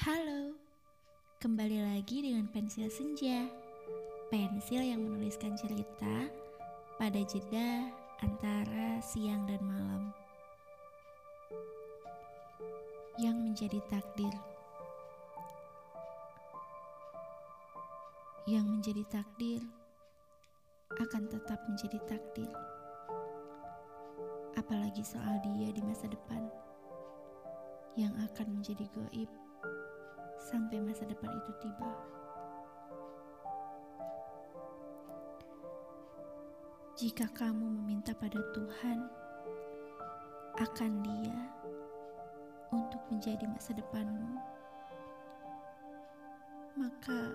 Halo, kembali lagi dengan pensil senja. Pensil yang menuliskan cerita pada jeda antara siang dan malam. Yang menjadi takdir. Yang menjadi takdir akan tetap menjadi takdir. Apalagi soal dia di masa depan yang akan menjadi goib sampai masa depan itu tiba. Jika kamu meminta pada Tuhan akan Dia untuk menjadi masa depanmu, maka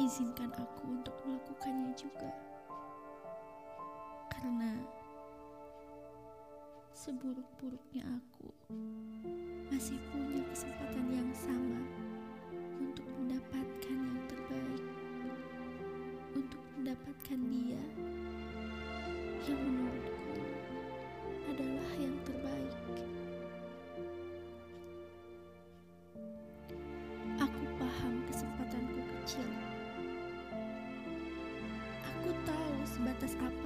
izinkan aku untuk melakukannya juga. Seburuk-buruknya aku masih punya kesempatan yang sama untuk mendapatkan yang terbaik, untuk mendapatkan dia yang menurutku adalah yang terbaik. Aku paham kesempatanku kecil. Aku tahu sebatas apa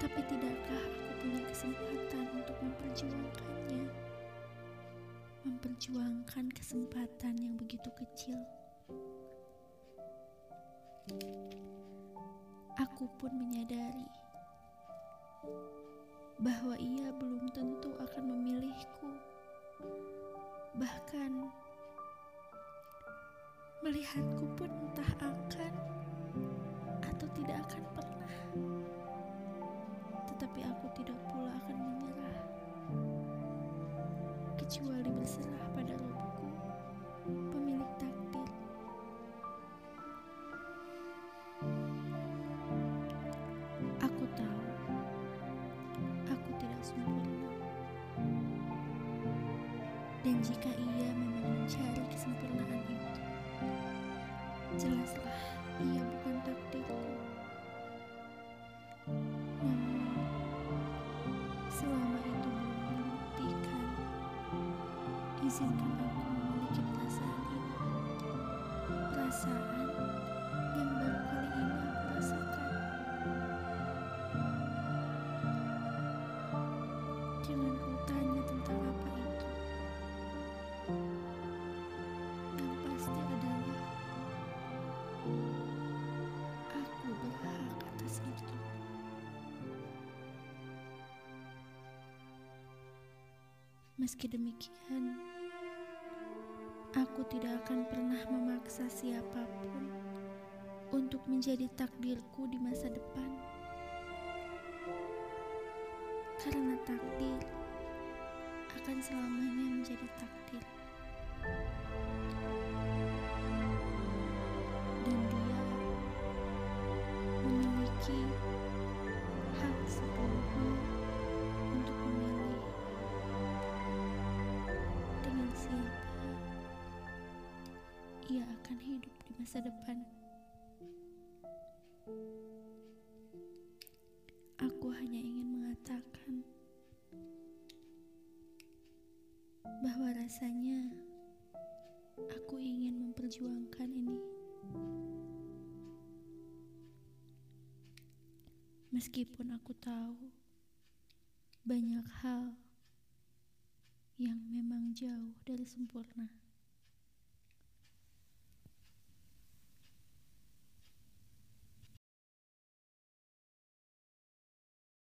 Tapi tidakkah aku punya kesempatan untuk memperjuangkannya? Memperjuangkan kesempatan yang begitu kecil. Aku pun menyadari bahwa ia belum tentu akan memilihku. Bahkan melihatku pun entah akan atau tidak akan pernah tetapi aku tidak pula akan menyerah, kecuali berserah pada Robku, pemilik takdir. Aku tahu, aku tidak sempurna, dan jika ia memang mencari kesempurnaan itu, jelaslah ia bukan takdirku. Izinkan aku memiliki perasaan ini. Perasaan yang baru kali ini aku rasakan. Jangan kau tanya tentang apa itu. Yang pasti adalah aku berhak atas itu. Meski demikian, aku tidak akan pernah memaksa siapa pun untuk menjadi takdirku di masa depan. Karena takdir akan selamanya menjadi takdir. Dan dia memiliki hak sepenuhnya ia akan hidup di masa depan. Aku hanya ingin mengatakan bahwa rasanya aku ingin memperjuangkan ini. Meskipun aku tahu banyak hal yang memang jauh dari sempurna.